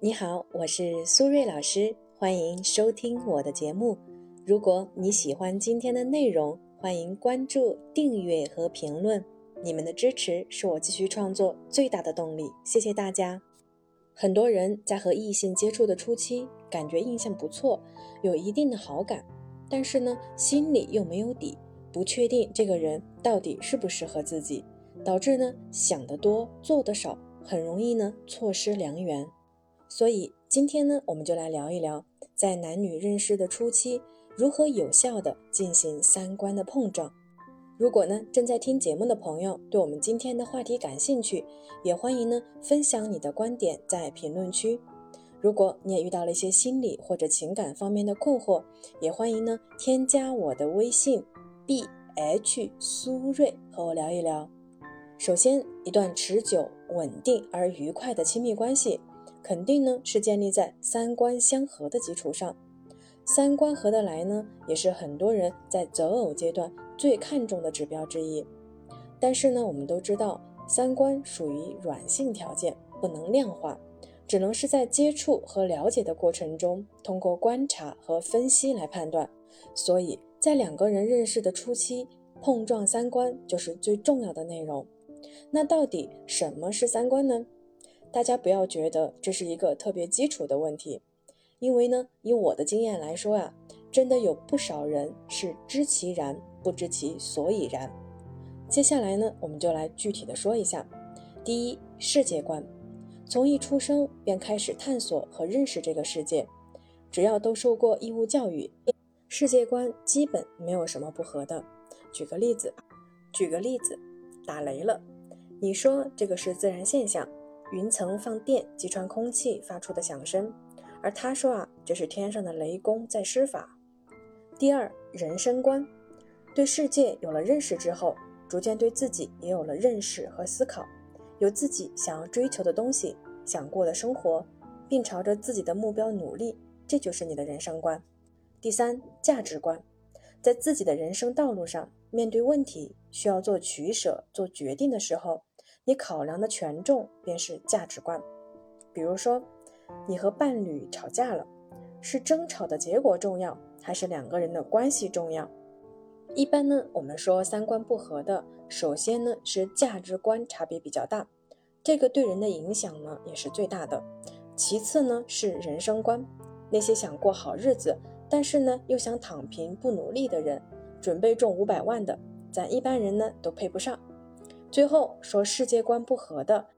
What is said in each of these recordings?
你好，我是苏瑞老师，欢迎收听我的节目。如果你喜欢今天的内容，欢迎关注、订阅和评论。你们的支持是我继续创作最大的动力，谢谢大家。很多人在和异性接触的初期，感觉印象不错，有一定的好感，但是呢，心里又没有底，不确定这个人到底适不适合自己，导致呢想得多，做得少。很容易呢错失良缘，所以今天呢我们就来聊一聊，在男女认识的初期，如何有效的进行三观的碰撞。如果呢正在听节目的朋友对我们今天的话题感兴趣，也欢迎呢分享你的观点在评论区。如果你也遇到了一些心理或者情感方面的困惑，也欢迎呢添加我的微信 b h 苏瑞和我聊一聊。首先，一段持久、稳定而愉快的亲密关系，肯定呢是建立在三观相合的基础上。三观合得来呢，也是很多人在择偶阶段最看重的指标之一。但是呢，我们都知道，三观属于软性条件，不能量化，只能是在接触和了解的过程中，通过观察和分析来判断。所以在两个人认识的初期，碰撞三观就是最重要的内容。那到底什么是三观呢？大家不要觉得这是一个特别基础的问题，因为呢，以我的经验来说呀，真的有不少人是知其然不知其所以然。接下来呢，我们就来具体的说一下。第一，世界观，从一出生便开始探索和认识这个世界，只要都受过义务教育，世界观基本没有什么不合的。举个例子，举个例子。打雷了，你说这个是自然现象，云层放电击穿空气发出的响声，而他说啊，这是天上的雷公在施法。第二，人生观，对世界有了认识之后，逐渐对自己也有了认识和思考，有自己想要追求的东西，想过的生活，并朝着自己的目标努力，这就是你的人生观。第三，价值观，在自己的人生道路上。面对问题需要做取舍、做决定的时候，你考量的权重便是价值观。比如说，你和伴侣吵架了，是争吵的结果重要，还是两个人的关系重要？一般呢，我们说三观不合的，首先呢是价值观差别比较大，这个对人的影响呢也是最大的。其次呢是人生观，那些想过好日子，但是呢又想躺平不努力的人。准备中五百万的，咱一般人呢都配不上。最后说世界观不合的，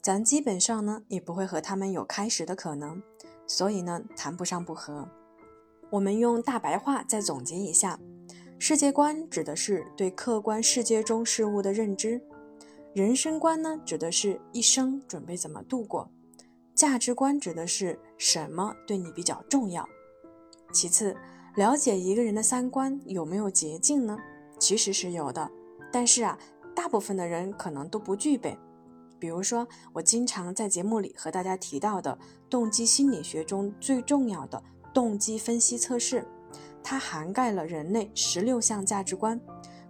咱基本上呢也不会和他们有开始的可能，所以呢谈不上不合。我们用大白话再总结一下：世界观指的是对客观世界中事物的认知；人生观呢指的是一生准备怎么度过；价值观指的是什么对你比较重要。其次。了解一个人的三观有没有捷径呢？其实是有的，但是啊，大部分的人可能都不具备。比如说，我经常在节目里和大家提到的动机心理学中最重要的动机分析测试，它涵盖了人类十六项价值观，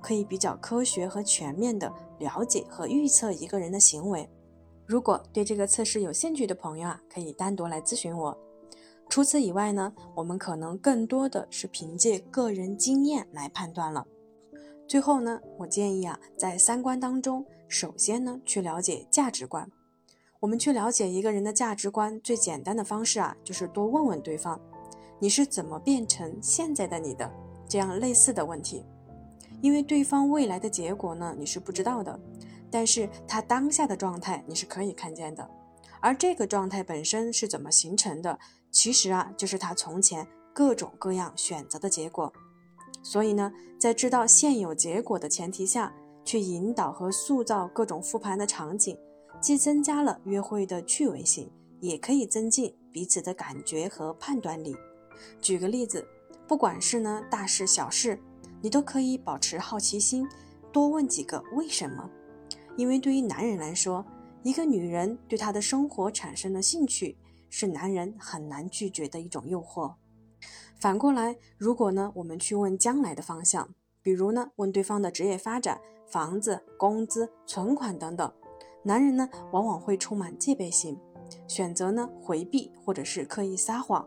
可以比较科学和全面的了解和预测一个人的行为。如果对这个测试有兴趣的朋友啊，可以单独来咨询我。除此以外呢，我们可能更多的是凭借个人经验来判断了。最后呢，我建议啊，在三观当中，首先呢去了解价值观。我们去了解一个人的价值观，最简单的方式啊，就是多问问对方，你是怎么变成现在的你的？这样类似的问题。因为对方未来的结果呢，你是不知道的，但是他当下的状态你是可以看见的。而这个状态本身是怎么形成的？其实啊，就是他从前各种各样选择的结果。所以呢，在知道现有结果的前提下，去引导和塑造各种复盘的场景，既增加了约会的趣味性，也可以增进彼此的感觉和判断力。举个例子，不管是呢大事小事，你都可以保持好奇心，多问几个为什么。因为对于男人来说，一个女人对他的生活产生了兴趣。是男人很难拒绝的一种诱惑。反过来，如果呢，我们去问将来的方向，比如呢，问对方的职业发展、房子、工资、存款等等，男人呢，往往会充满戒备心，选择呢回避或者是刻意撒谎。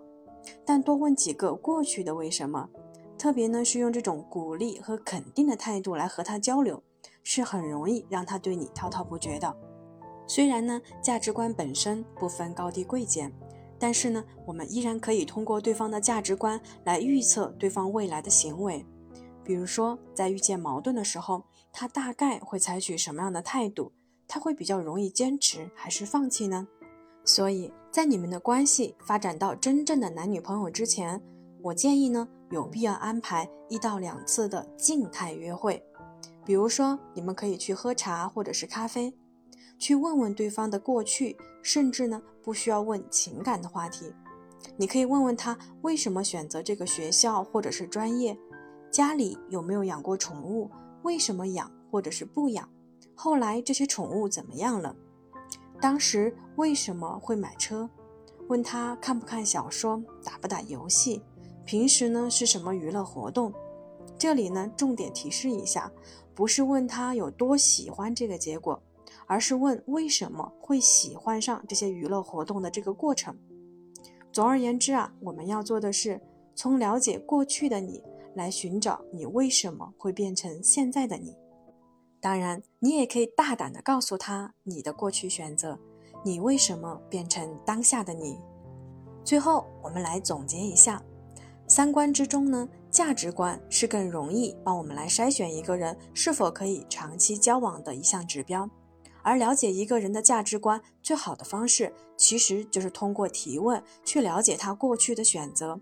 但多问几个过去的为什么，特别呢是用这种鼓励和肯定的态度来和他交流，是很容易让他对你滔滔不绝的。虽然呢价值观本身不分高低贵贱，但是呢我们依然可以通过对方的价值观来预测对方未来的行为。比如说在遇见矛盾的时候，他大概会采取什么样的态度？他会比较容易坚持还是放弃呢？所以在你们的关系发展到真正的男女朋友之前，我建议呢，有必要安排一到两次的静态约会。比如说，你们可以去喝茶或者是咖啡，去问问对方的过去，甚至呢，不需要问情感的话题。你可以问问他为什么选择这个学校或者是专业，家里有没有养过宠物，为什么养或者是不养，后来这些宠物怎么样了。当时为什么会买车？问他看不看小说，打不打游戏，平时呢是什么娱乐活动？这里呢重点提示一下，不是问他有多喜欢这个结果，而是问为什么会喜欢上这些娱乐活动的这个过程。总而言之啊，我们要做的是从了解过去的你来寻找你为什么会变成现在的你。当然，你也可以大胆地告诉他你的过去选择，你为什么变成当下的你。最后，我们来总结一下：三观之中呢，价值观是更容易帮我们来筛选一个人是否可以长期交往的一项指标。而了解一个人的价值观最好的方式，其实就是通过提问去了解他过去的选择。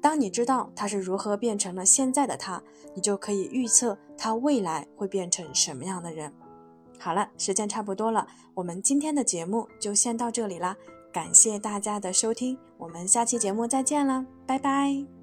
当你知道他是如何变成了现在的他，你就可以预测他未来会变成什么样的人。好了，时间差不多了，我们今天的节目就先到这里啦，感谢大家的收听，我们下期节目再见了，拜拜。